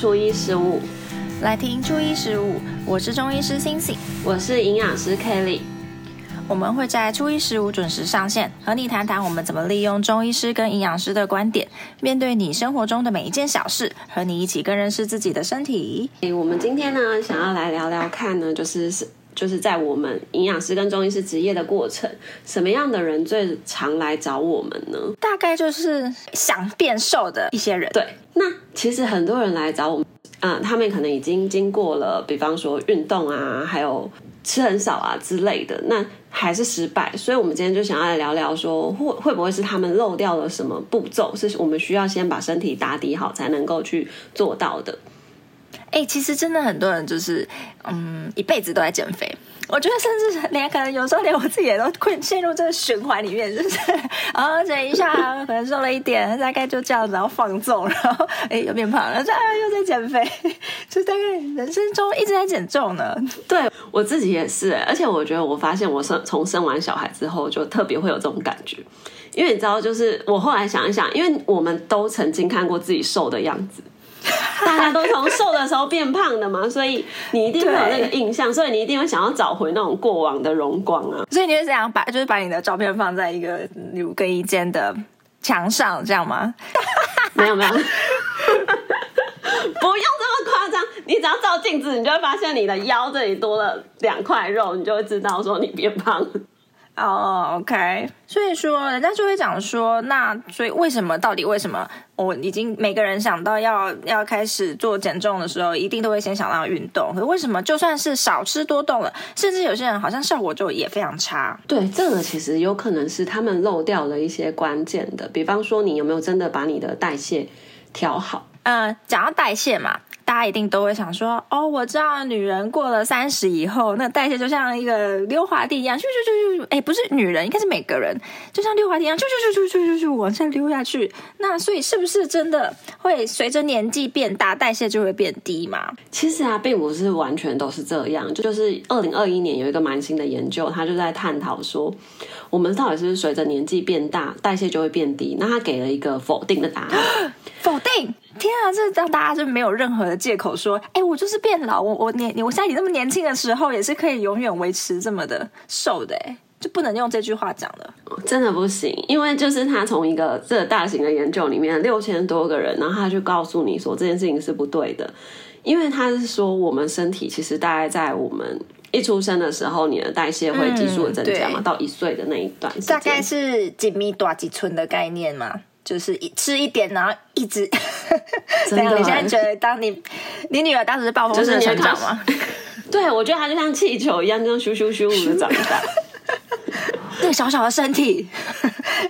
初一十五，来听初一十五。我是中医师星星，我是营养师 Kelly。我们会在初一十五准时上线，和你谈谈我们怎么利用中医师跟营养师的观点，面对你生活中的每一件小事，和你一起更认识自己的身体。诶，我们今天呢，想要来聊聊看呢，就是是。就是在我们营养师跟中医师职业的过程，什么样的人最常来找我们呢？大概就是想变瘦的一些人。对，那其实很多人来找我们，嗯、呃，他们可能已经经过了，比方说运动啊，还有吃很少啊之类的，那还是失败。所以，我们今天就想要来聊聊说，说会会不会是他们漏掉了什么步骤，是我们需要先把身体打底好，才能够去做到的。哎、其实真的很多人就是，嗯，一辈子都在减肥。我觉得甚至连可能有时候连我自己也都困陷入这个循环里面，就是啊减一下，可能瘦了一点，大概就这样子，然后放纵，然后哎又变胖了，这样又在减肥，就大概人生中一直在减重呢。对我自己也是，而且我觉得我发现我生从生完小孩之后，就特别会有这种感觉，因为你知道，就是我后来想一想，因为我们都曾经看过自己瘦的样子。大家都从瘦的时候变胖的嘛，所以你一定会有那个印象，所以你一定会想要找回那种过往的荣光啊。所以你会这样把，就是把你的照片放在一个有更衣间的墙上，这样吗？没有没有，不用这么夸张。你只要照镜子，你就会发现你的腰这里多了两块肉，你就会知道说你变胖了。哦、oh，OK，所以说人家就会讲说，那所以为什么到底为什么我已经每个人想到要要开始做减重的时候，一定都会先想到运动。可为什么就算是少吃多动了，甚至有些人好像效果就也非常差？对，这个其实有可能是他们漏掉了一些关键的，比方说你有没有真的把你的代谢调好？嗯，讲到代谢嘛。大家一定都会想说，哦，我知道女人过了三十以后，那代谢就像一个溜滑梯一样，咻咻咻咻，哎，不是女人，应该是每个人，就像溜滑梯一样，咻咻咻咻咻咻往下溜下去。那所以是不是真的会随着年纪变大，代谢就会变低嘛？其实啊，并不是完全都是这样。就就是二零二一年有一个蛮新的研究，他就在探讨说，我们到底是随着年纪变大，代谢就会变低？那他给了一个否定的答案，否定。天啊，这让大家就没有任何的借口说，哎，我就是变老，我我年我像你那么年轻的时候，也是可以永远维持这么的瘦的，哎，就不能用这句话讲了，真的不行，因为就是他从一个这个大型的研究里面，六千多个人，然后他就告诉你说这件事情是不对的，因为他是说我们身体其实大概在我们一出生的时候，你的代谢会急速的增加嘛，嗯、到一岁的那一段大概是几米多几寸的概念嘛。就是一吃一点，然后一直 这样。你现在觉得，当你你女儿当时是暴风式的成长吗？对，我觉得她就像气球一样，这样咻咻咻的长大。那个小小的身体，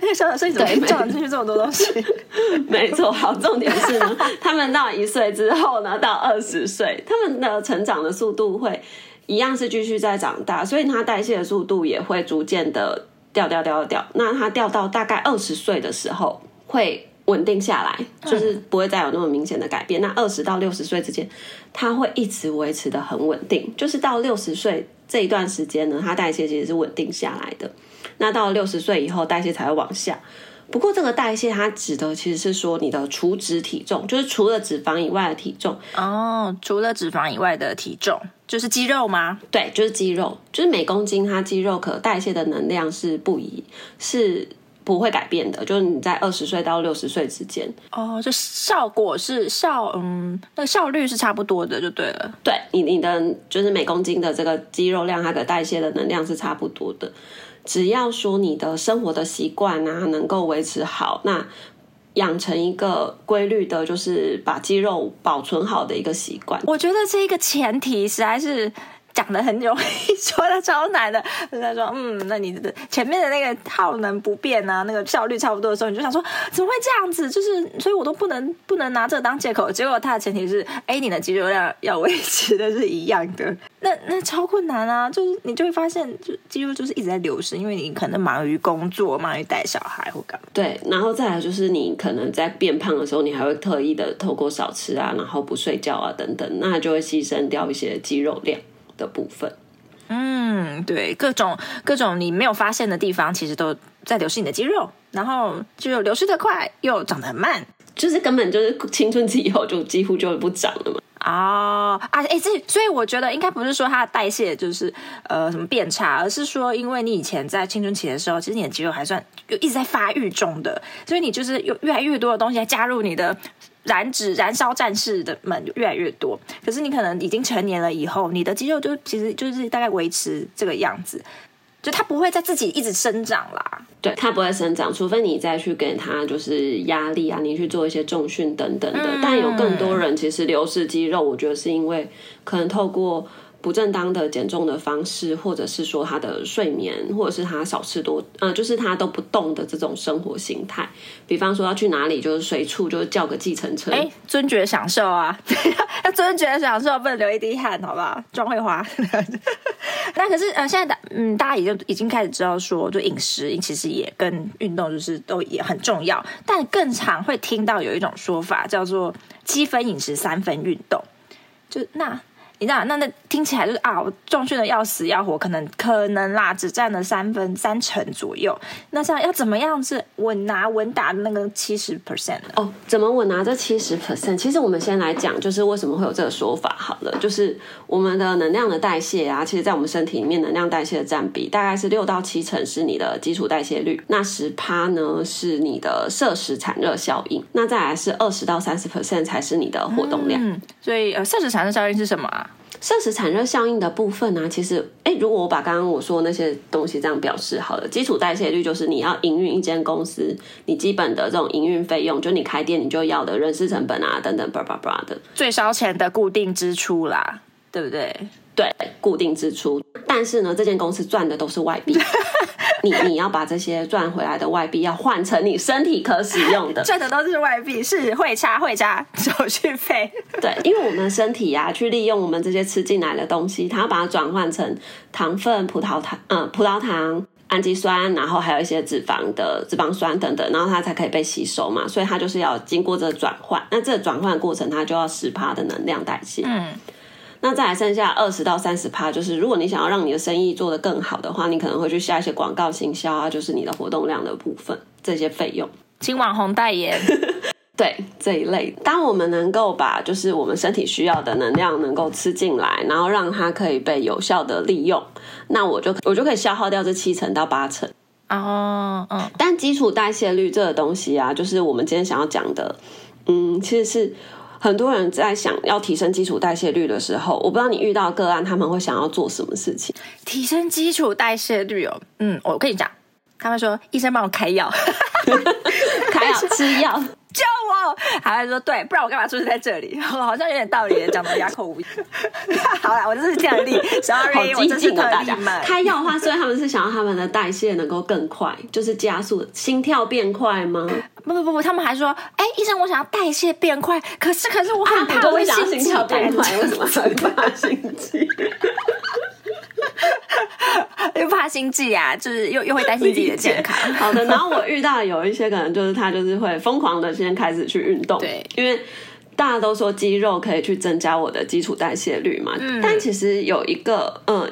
那个小小的身体怎么装进去这么多东西？没错，好，重点是呢，他们到一岁之后呢，到二十岁，他们的成长的速度会一样是继续在长大，所以它代谢的速度也会逐渐的掉掉掉掉。那它掉到大概二十岁的时候。会稳定下来，就是不会再有那么明显的改变。那二十到六十岁之间，它会一直维持的很稳定。就是到六十岁这一段时间呢，它代谢其实是稳定下来的。那到六十岁以后，代谢才会往下。不过这个代谢它指的其实是说你的除脂体重，就是除了脂肪以外的体重。哦，除了脂肪以外的体重，就是肌肉吗？对，就是肌肉，就是每公斤它肌肉可代谢的能量是不一，是。不会改变的，就是你在二十岁到六十岁之间哦，就效果是效，嗯，那效率是差不多的，就对了。对，你你的就是每公斤的这个肌肉量，它的代谢的能量是差不多的。只要说你的生活的习惯啊能够维持好，那养成一个规律的，就是把肌肉保存好的一个习惯。我觉得这一个前提实在是。讲的很容易，说的超难的。他说：“嗯，那你的前面的那个耗能不变啊，那个效率差不多的时候，你就想说怎么会这样子？就是，所以我都不能不能拿这当借口。结果他的前提是，哎，你的肌肉量要维持的是一样的。那那超困难啊！就是你就会发现，就肌肉就是一直在流失，因为你可能忙于工作，忙于带小孩或干嘛。对，然后再来就是你可能在变胖的时候，你还会特意的透过少吃啊，然后不睡觉啊等等，那就会牺牲掉一些肌肉量。”的部分，嗯，对，各种各种你没有发现的地方，其实都在流失你的肌肉，然后就流失的快，又长得很慢。就是根本就是青春期以后就几乎就不长了嘛。哦啊，哎、欸，这所以我觉得应该不是说它的代谢就是呃什么变差，而是说因为你以前在青春期的时候，其实你的肌肉还算就一直在发育中的，所以你就是有越来越多的东西来加入你的燃脂燃烧战士的们越来越多。可是你可能已经成年了以后，你的肌肉就其实就是大概维持这个样子。就它不会再自己一直生长啦，对，它不会生长，除非你再去给它就是压力啊，你去做一些重训等等的。嗯、但有更多人其实流失肌肉，我觉得是因为可能透过。不正当的减重的方式，或者是说他的睡眠，或者是他少吃多，呃，就是他都不动的这种生活形态。比方说要去哪里，就是随处就是叫个计程车，哎，尊爵享受啊，要尊爵享受，不能流一滴汗，好不好？妆会花。那可是呃，现在的嗯，大家已经已经开始知道说，就饮食其实也跟运动就是都也很重要，但更常会听到有一种说法叫做七分饮食，三分运动，就那。你知道，那那听起来就是啊，我重训的要死要活，可能可能啦，只占了三分三成左右。那这样要怎么样是稳拿稳打的那个七十 percent 哦，怎么稳拿这七十 percent？其实我们先来讲，就是为什么会有这个说法。好了，就是我们的能量的代谢啊，其实在我们身体里面能量代谢的占比大概是六到七成是你的基础代谢率，那十趴呢是你的摄食产热效应，那再来是二十到三十 percent 才是你的活动量。嗯，所以呃，摄食产热效应是什么啊？摄食产热效应的部分呢、啊，其实，哎，如果我把刚刚我说那些东西这样表示好了，基础代谢率就是你要营运一间公司，你基本的这种营运费用，就你开店你就要的人事成本啊，等等，叭叭叭的，最烧钱的固定支出啦，对不对？对，固定支出。但是呢，这间公司赚的都是外币。你 你要把这些赚回来的外币要换成你身体可使用的，赚的都是外币，是会差会差手续费。对，因为我们身体呀、啊，去利用我们这些吃进来的东西，它要把它转换成糖分、葡萄糖、嗯，葡萄糖、氨基酸，然后还有一些脂肪的脂肪酸等等，然后它才可以被吸收嘛。所以它就是要经过这个转换，那这个转换的过程，它就要十趴的能量代谢。嗯。那再来剩下二十到三十趴，就是如果你想要让你的生意做得更好的话，你可能会去下一些广告行销啊，就是你的活动量的部分，这些费用，请网红代言，对这一类。当我们能够把就是我们身体需要的能量能够吃进来，然后让它可以被有效的利用，那我就我就可以消耗掉这七成到八成哦，嗯。但基础代谢率这个东西啊，就是我们今天想要讲的，嗯，其实是。很多人在想要提升基础代谢率的时候，我不知道你遇到个案他们会想要做什么事情？提升基础代谢率哦，嗯，我跟你讲，他们说医生帮我开药，开药吃药。救我！还说对，不然我干嘛出现在这里？我 好像有点道理，讲的哑口无言。好啦，我就是这样的例，sorry，好激进的。开药的话，所以他们是想要他们的代谢能够更快，就是加速心跳变快吗？不不不不，他们还说，哎、欸，医生，我想要代谢变快，可是可是我很怕我会心跳变快，为什么很怕心悸？又怕心悸啊，就是又又会担心自己的健康。好的，然后我遇到有一些可能就是他就是会疯狂的先开始去运动，对，因为大家都说肌肉可以去增加我的基础代谢率嘛，嗯，但其实有一个嗯。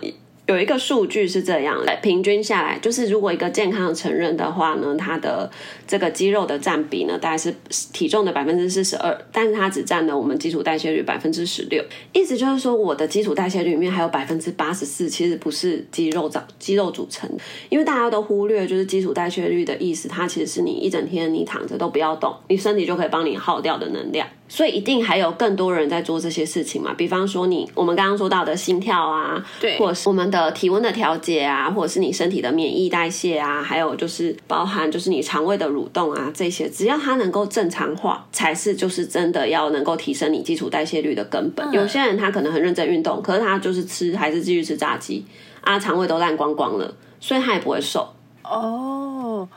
有一个数据是这样来，平均下来，就是如果一个健康的成人的话呢，他的这个肌肉的占比呢，大概是体重的百分之四十二，但是它只占了我们基础代谢率百分之十六。意思就是说，我的基础代谢率里面还有百分之八十四，其实不是肌肉长肌肉组成，因为大家都忽略，就是基础代谢率的意思，它其实是你一整天你躺着都不要动，你身体就可以帮你耗掉的能量。所以一定还有更多人在做这些事情嘛？比方说你我们刚刚说到的心跳啊，对，或者是我们的体温的调节啊，或者是你身体的免疫代谢啊，还有就是包含就是你肠胃的蠕动啊，这些只要它能够正常化，才是就是真的要能够提升你基础代谢率的根本。嗯。有些人他可能很认真运动，可是他就是吃还是继续吃炸鸡啊，肠胃都烂光光了，所以他也不会瘦哦。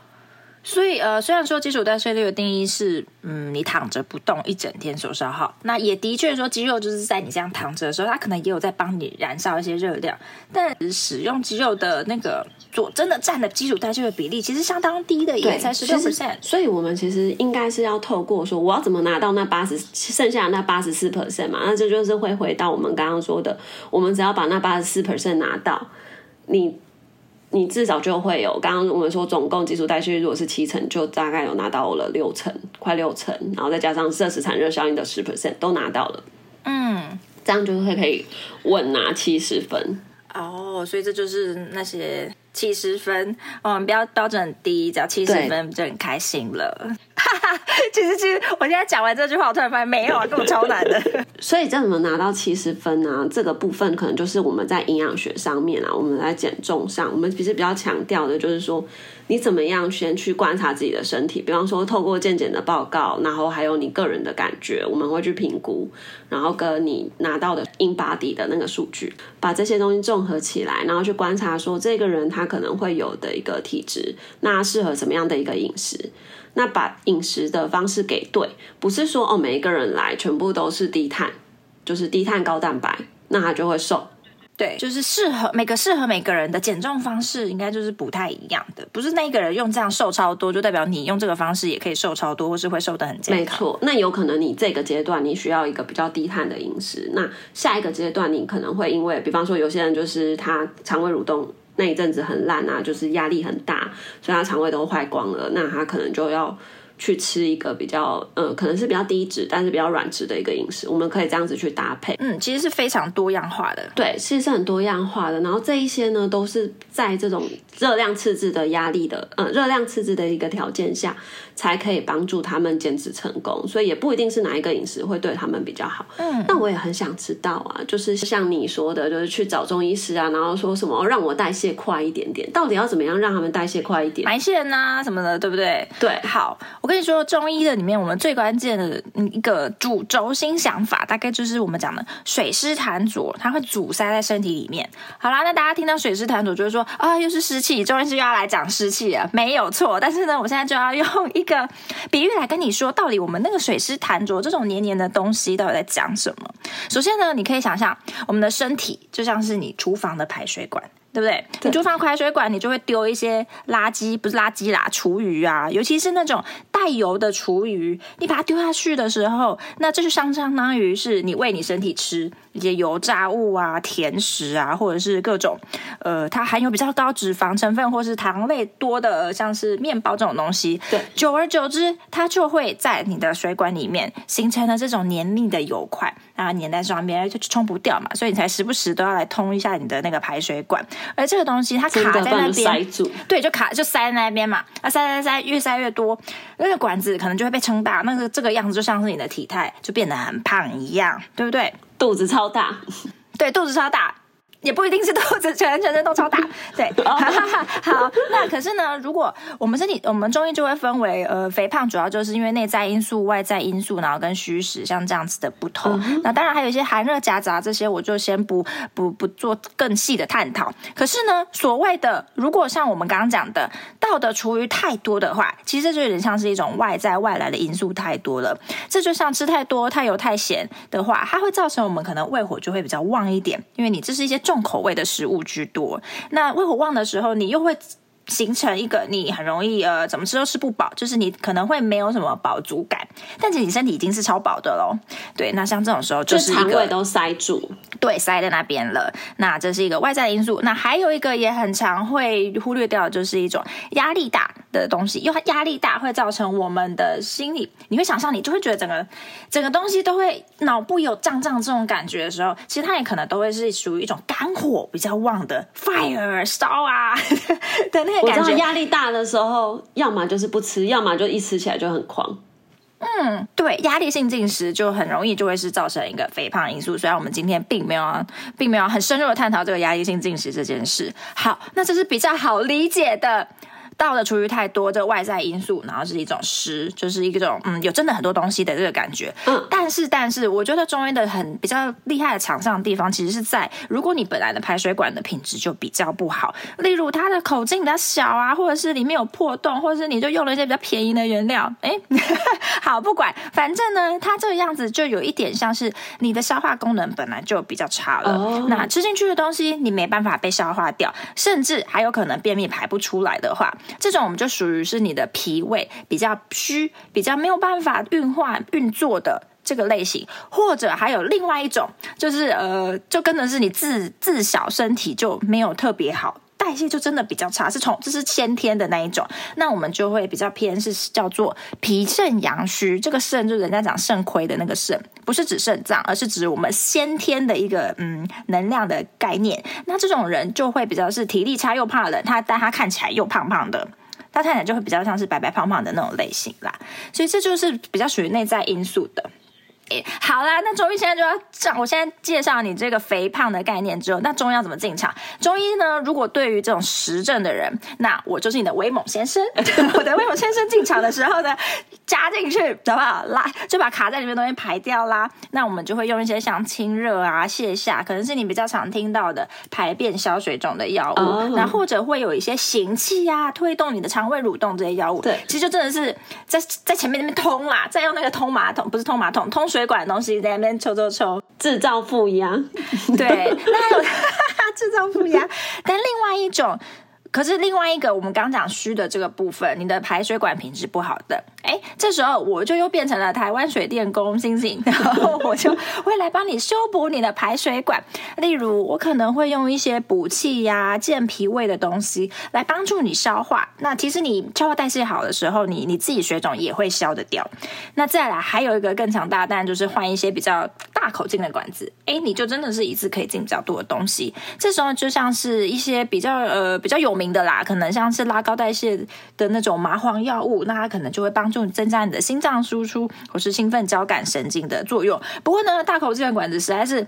所以，呃，虽然说基础代谢率的定义是，嗯，你躺着不动一整天所消耗，那也的确说肌肉就是在你这样躺着的时候，它可能也有在帮你燃烧一些热量，但使用肌肉的那个所真的占的基础代谢的比例其实相当低的，也才十六 percent。所以我们其实应该是要透过说，我要怎么拿到那八十剩下的那八十四 percent 嘛？那这就是会回到我们刚刚说的，我们只要把那八十四 percent 拿到，你。你至少就会有，刚刚我们说总共基础代谢率如果是七成，就大概有拿到了六成，快六成，然后再加上摄食产热效应的十 percent 都拿到了，嗯，这样就会可以稳拿七十分。哦，所以这就是那些。七十分，我们标标准很低，只要七十分就很开心了。哈哈，其实其实 我现在讲完这句话，我突然发现没有啊，这我超难的。所以这怎么拿到七十分呢？这个部分可能就是我们在营养学上面啊，我们在减重上，我们其实比较强调的就是说，你怎么样先去观察自己的身体，比方说透过健检的报告，然后还有你个人的感觉，我们会去评估，然后跟你拿到的 InBody 的那个数据，把这些东西综合起来，然后去观察说这个人他可能会有的一个体质，那适合什么样的一个饮食。那把饮食的方式给对，不是说哦，每一个人来全部都是低碳，就是低碳高蛋白，那他就会瘦。对，就是适合每个适合每个人的减重方式，应该就是不太一样的。不是那一个人用这样瘦超多，就代表你用这个方式也可以瘦超多，或是会瘦得很健康。没错，那有可能你这个阶段你需要一个比较低碳的饮食，那下一个阶段你可能会因为，比方说有些人就是他肠胃蠕动。那一阵子很烂啊，就是压力很大，所以他肠胃都坏光了。那他可能就要去吃一个比较，呃，可能是比较低脂，但是比较软质的一个饮食。我们可以这样子去搭配。嗯，其实是非常多样化的。对，其实是很多样化的。然后这一些呢，都是在这种热量赤字的压力的，呃，热量赤字的一个条件下。才可以帮助他们减脂成功，所以也不一定是哪一个饮食会对他们比较好。嗯，那我也很想知道啊，就是像你说的，就是去找中医师啊，然后说什么、哦、让我代谢快一点点，到底要怎么样让他们代谢快一点？埋线啊什么的，对不对？对，好，我跟你说，中医的里面，我们最关键的一个主轴心想法，大概就是我们讲的水湿痰浊，它会阻塞在身体里面。好啦，那大家听到水湿痰浊，就是说啊，又是湿气，中医师又要来讲湿气了，没有错。但是呢，我现在就要用一。一个比喻来跟你说，到底我们那个水湿痰浊这种黏黏的东西到底在讲什么？首先呢，你可以想象我们的身体就像是你厨房的排水管。对不对？你厨房排水管，你就会丢一些垃圾，不是垃圾啦，厨余啊，尤其是那种带油的厨余，你把它丢下去的时候，那这就相相当于是你喂你身体吃一些油炸物啊、甜食啊，或者是各种呃，它含有比较高脂肪成分或是糖类多的，像是面包这种东西。对，久而久之，它就会在你的水管里面形成了这种黏腻的油块，啊，粘在上面就冲不掉嘛，所以你才时不时都要来通一下你的那个排水管。而这个东西它卡在那边，对，就卡就塞在那边嘛，啊，塞塞塞，越塞越多，那个管子可能就会被撑大，那个这个样子就像是你的体态就变得很胖一样，对不对？肚子超大，对，肚子超大。也不一定是肚子全全身都超大，对，好，好，那可是呢，如果我们身体，我们中医就会分为，呃，肥胖主要就是因为内在因素、外在因素，然后跟虚实像这样子的不同。嗯、那当然还有一些寒热夹杂这些，我就先不不不做更细的探讨。可是呢，所谓的如果像我们刚刚讲的，道德厨余太多的话，其实这就有点像是一种外在外来的因素太多了。这就像吃太多太油太咸的话，它会造成我们可能胃火就会比较旺一点，因为你这是一些重。重口味的食物居多，那胃火旺的时候，你又会形成一个你很容易呃，怎么吃都吃不饱，就是你可能会没有什么饱足感，但是你身体已经是超饱的喽。对，那像这种时候就是肠胃都塞住，对，塞在那边了。那这是一个外在因素。那还有一个也很常会忽略掉，就是一种压力大的东西，因为它压力大会造成我们的心理，你会想象，你就会觉得整个整个东西都会脑部有胀胀这种感觉的时候，其实它也可能都会是属于一种肝火比较旺的 fire 烧啊的那个。我知道压力大的时候，要么就是不吃，要么就一吃起来就很狂。嗯，对，压力性进食就很容易就会是造成一个肥胖因素。虽然我们今天并没有，并没有很深入的探讨这个压力性进食这件事。好，那这是比较好理解的。倒的厨余太多，这个外在因素，然后是一种湿，就是一种嗯，有真的很多东西的这个感觉。嗯，但是但是，我觉得中医的很比较厉害的场上的地方，其实是在如果你本来的排水管的品质就比较不好，例如它的口径比较小啊，或者是里面有破洞，或者是你就用了一些比较便宜的原料。哎，好，不管，反正呢，它这个样子就有一点像是你的消化功能本来就比较差了。哦，那吃进去的东西你没办法被消化掉，甚至还有可能便秘排不出来的话。这种我们就属于是你的脾胃比较虚，比较没有办法运化运作的这个类型，或者还有另外一种，就是呃，就跟的是你自自小身体就没有特别好。代谢就真的比较差，是从这是先天的那一种，那我们就会比较偏是叫做脾肾阳虚。这个肾就是人家讲肾亏的那个肾，不是指肾脏，而是指我们先天的一个嗯能量的概念。那这种人就会比较是体力差又怕冷，他但他看起来又胖胖的，他看起来就会比较像是白白胖胖的那种类型啦。所以这就是比较属于内在因素的。好啦，那中医现在就要讲。我现在介绍你这个肥胖的概念之后，那中医要怎么进场？中医呢？如果对于这种实证的人，那我就是你的威猛先生。我的威猛先生进场的时候呢，加进去，好不好？拉就把卡在里面的东西排掉啦。那我们就会用一些像清热啊、泻下，可能是你比较常听到的排便消水肿的药物。那、oh. 或者会有一些行气呀、啊、推动你的肠胃蠕动这些药物。对，其实就真的是在在前面那边通啦，再用那个通马桶，不是通马桶，通水。水管的东西在那边抽抽抽，制造负压。对，那还有 制造负压。但另外一种，可是另外一个，我们刚讲虚的这个部分，你的排水管品质不好的。哎，这时候我就又变成了台湾水电工星星，然后我就会来帮你修补你的排水管。例如，我可能会用一些补气呀、健脾胃的东西来帮助你消化。那其实你消化代谢好的时候，你你自己水肿也会消得掉。那再来还有一个更强大，但就是换一些比较大口径的管子。哎，你就真的是一次可以进比较多的东西。这时候就像是一些比较呃比较有名的啦，可能像是拉高代谢的那种麻黄药物，那它可能就会帮。助你增加你的心脏输出或是兴奋交感神经的作用。不过呢，大口径管子实在是，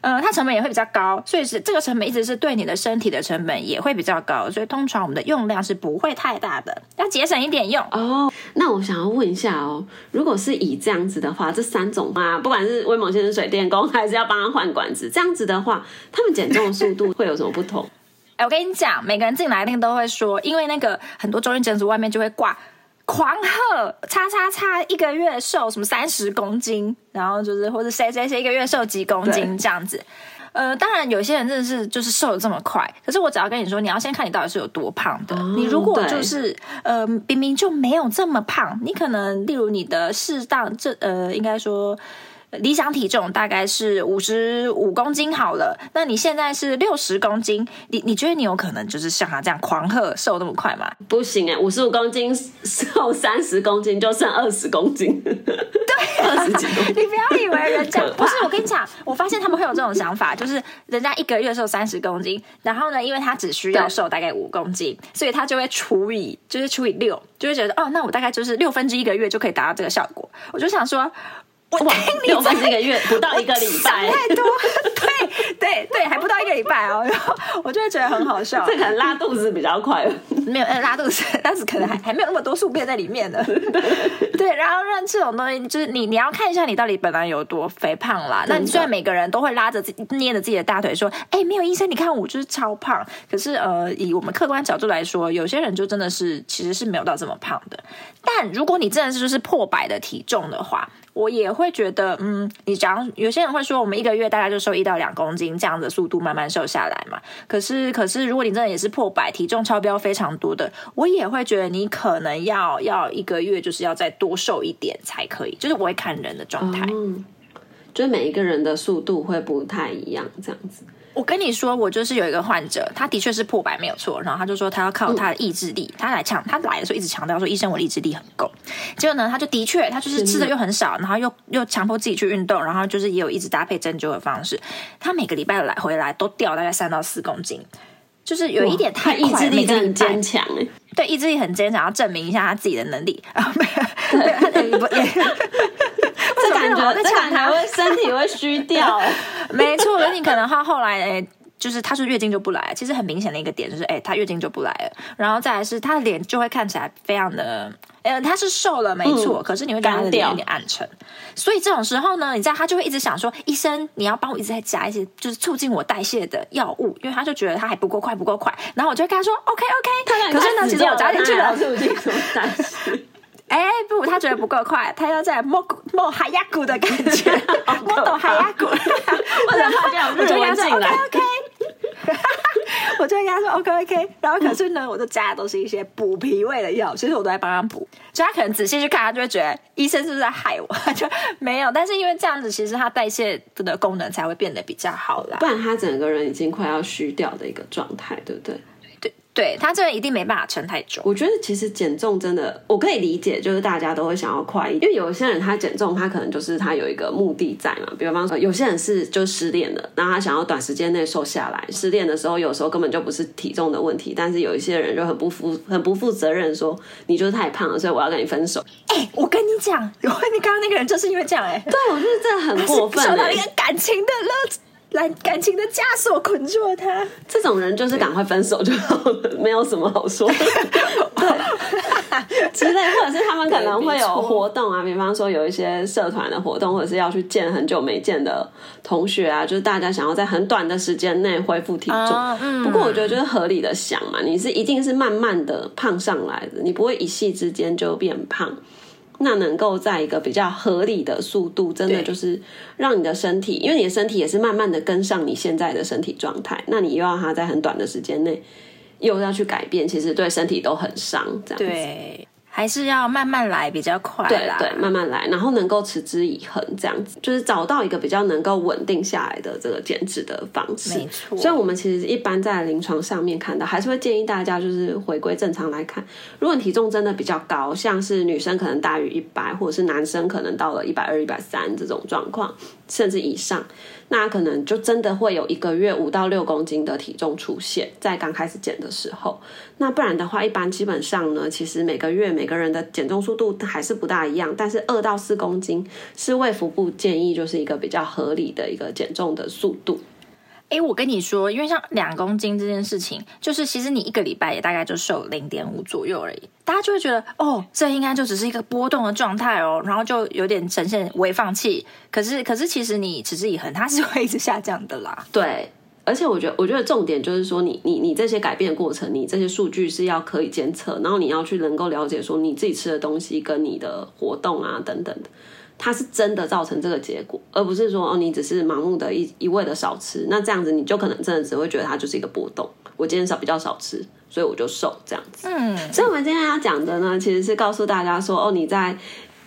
呃，它成本也会比较高，所以是这个成本一直是对你的身体的成本也会比较高。所以通常我们的用量是不会太大的，要节省一点用哦。那我想要问一下哦，如果是以这样子的话，这三种啊，不管是威猛先生水电工，还是要帮他换管子，这样子的话，他们减重的速度会有什么不同？哎，我跟你讲，每个人进来一定都会说，因为那个很多中医诊所外面就会挂。狂贺，叉叉叉一个月瘦什么三十公斤，然后就是或者谁谁谁一个月瘦几公斤这样子。呃，当然有些人真的是就是瘦的这么快，可是我只要跟你说，你要先看你到底是有多胖的。哦、你如果就是呃明明就没有这么胖，你可能例如你的适当这呃应该说。理想体重大概是五十五公斤好了，那你现在是六十公斤，你你觉得你有可能就是像他这样狂喝瘦那么快吗？不行哎，五十五公斤瘦三十公斤就剩二十公斤，对、啊，二十几公斤。你不要以为人家不是，我跟你讲，我发现他们会有这种想法，就是人家一个月瘦三十公斤，然后呢，因为他只需要瘦大概五公斤，所以他就会除以就是除以六，就会觉得哦，那我大概就是六分之一个月就可以达到这个效果。我就想说。我听你六分之一个月不到一个礼拜，太多，对对对，还不到一个礼拜哦，然后我就会觉得很好笑。这可能拉肚子比较快，没有呃拉肚子，但是可能还还没有那么多宿便在里面呢。对，然后让这种东西就是你你要看一下你到底本来有多肥胖啦。那你虽然每个人都会拉着自己捏着自己的大腿说，哎，没有医生，你看我就是超胖。可是呃，以我们客观角度来说，有些人就真的是其实是没有到这么胖的。但如果你真的是就是破百的体重的话，我也会觉得，嗯，你讲有些人会说，我们一个月大概就瘦一到两公斤这样的速度慢慢瘦下来嘛。可是，可是如果你真的也是破百，体重超标非常多的，我也会觉得你可能要要一个月就是要再多瘦一点才可以。就是我会看人的状态，嗯，就是每一个人的速度会不太一样，这样子。我跟你说，我就是有一个患者，他的确是破百没有错，然后他就说他要靠他的意志力，嗯、他来强，他来的时候一直强调说，医生我的意志力很够。结果呢，他就的确，他就是吃的又很少，然后又 又强迫自己去运动，然后就是也有一直搭配针灸的方式，他每个礼拜来回来都掉大概三到四公斤，就是有一点太，意志力很坚强哎，对，意志力很坚强，要证明一下他自己的能力啊，没有，对，他不也。这感觉，这感觉会 身体会虚掉。没错，而你可能他后来哎，就是他是月经就不来，其实很明显的一个点就是哎，他月经就不来了。然后再来是他的脸就会看起来非常的，呃，他是瘦了没错，嗯、可是你会感觉他的脸有点暗沉。所以这种时候呢，你知道他就会一直想说，医生你要帮我一直在加一些就是促进我代谢的药物，因为他就觉得他还不够快，不够快。然后我就会跟他说 OK OK，可是呢，其实我加进去了促进什么代谢。哎，不，他觉得不够快，他要在摸摸海牙骨的感觉，摸懂海牙骨。我就他这样日文进来，OK OK，我就跟他说 OK OK，然后可是呢，我就加的都是一些补脾胃的药，其实我都在帮他补。所以他可能仔细去看，他就会觉得医生是不是在害我？他就没有，但是因为这样子，其实他代谢的功能才会变得比较好啦。不然他整个人已经快要虚掉的一个状态，对不对？对，他这个一定没办法撑太久。我觉得其实减重真的，我可以理解，就是大家都会想要快一点，因为有些人他减重，他可能就是他有一个目的在嘛。比方说，有些人是就失恋了，那他想要短时间内瘦下来。失恋的时候，有时候根本就不是体重的问题，但是有一些人就很不负很不负责任，说你就是太胖了，所以我要跟你分手。哎、欸，我跟你讲，你刚刚那个人就是因为这样、欸，哎，对，我觉得这很过分、欸，受到一个感情的勒。来，感情的枷锁捆住了他。这种人就是赶快分手就好了，没有什么好说的。对，之类，或者是他们可能会有活动啊，比方说有一些社团的活动，或者是要去见很久没见的同学啊，就是大家想要在很短的时间内恢复体重。Uh, 嗯、不过我觉得就是合理的想嘛，你是一定是慢慢的胖上来的，你不会一夕之间就变胖。那能够在一个比较合理的速度，真的就是让你的身体，因为你的身体也是慢慢的跟上你现在的身体状态，那你又要它在很短的时间内又要去改变，其实对身体都很伤，这样子。对。还是要慢慢来比较快啦，对对，慢慢来，然后能够持之以恒，这样子就是找到一个比较能够稳定下来的这个减脂的方式。没错，所以我们其实一般在临床上面看到，还是会建议大家就是回归正常来看。如果你体重真的比较高，像是女生可能大于一百，或者是男生可能到了一百二、一百三这种状况，甚至以上。那可能就真的会有一个月五到六公斤的体重出现在刚开始减的时候。那不然的话，一般基本上呢，其实每个月每个人的减重速度还是不大一样。但是二到四公斤是卫福部建议，就是一个比较合理的一个减重的速度。哎、欸，我跟你说，因为像两公斤这件事情，就是其实你一个礼拜也大概就瘦零点五左右而已，大家就会觉得哦，这应该就只是一个波动的状态哦，然后就有点呈现微放弃。可是，可是其实你持之以恒，它是会一直下降的啦。对，而且我觉得，我觉得重点就是说你，你你你这些改变的过程，你这些数据是要可以监测，然后你要去能够了解说你自己吃的东西跟你的活动啊等等的。它是真的造成这个结果，而不是说哦，你只是盲目的一一味的少吃，那这样子你就可能真的只会觉得它就是一个波动。我今天少比较少吃，所以我就瘦这样子。嗯，所以我们今天要讲的呢，其实是告诉大家说哦，你在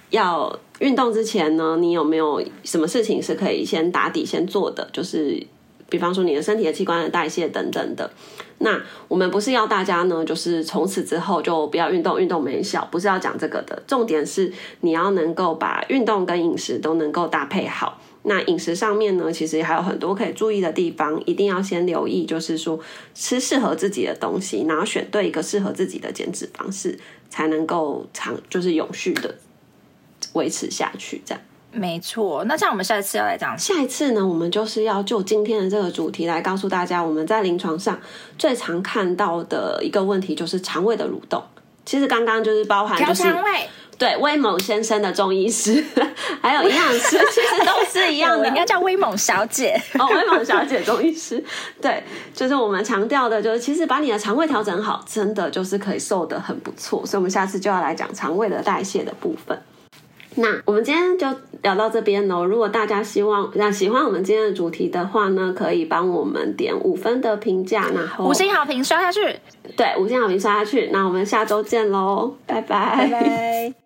要运动之前呢，你有没有什么事情是可以先打底先做的？就是比方说你的身体的器官的代谢等等的。那我们不是要大家呢，就是从此之后就不要运动，运动没效，不是要讲这个的。重点是你要能够把运动跟饮食都能够搭配好。那饮食上面呢，其实还有很多可以注意的地方，一定要先留意，就是说吃适合自己的东西，然后选对一个适合自己的减脂方式，才能够长，就是永续的维持下去，这样。没错，那像我们下一次要来讲，下一次呢，我们就是要就今天的这个主题来告诉大家，我们在临床上最常看到的一个问题就是肠胃的蠕动。其实刚刚就是包含就是肠胃，对威猛先生的中医师，还有营养师，其实都是一样的，应该叫威猛小姐哦，威猛 小姐中医师，对，就是我们强调的，就是其实把你的肠胃调整好，真的就是可以瘦得很不错。所以，我们下次就要来讲肠胃的代谢的部分。那我们今天就聊到这边喽。如果大家希望那喜欢我们今天的主题的话呢，可以帮我们点五分的评价，然后五星好评刷下去。对，五星好评刷下去。那我们下周见喽，拜拜。拜拜。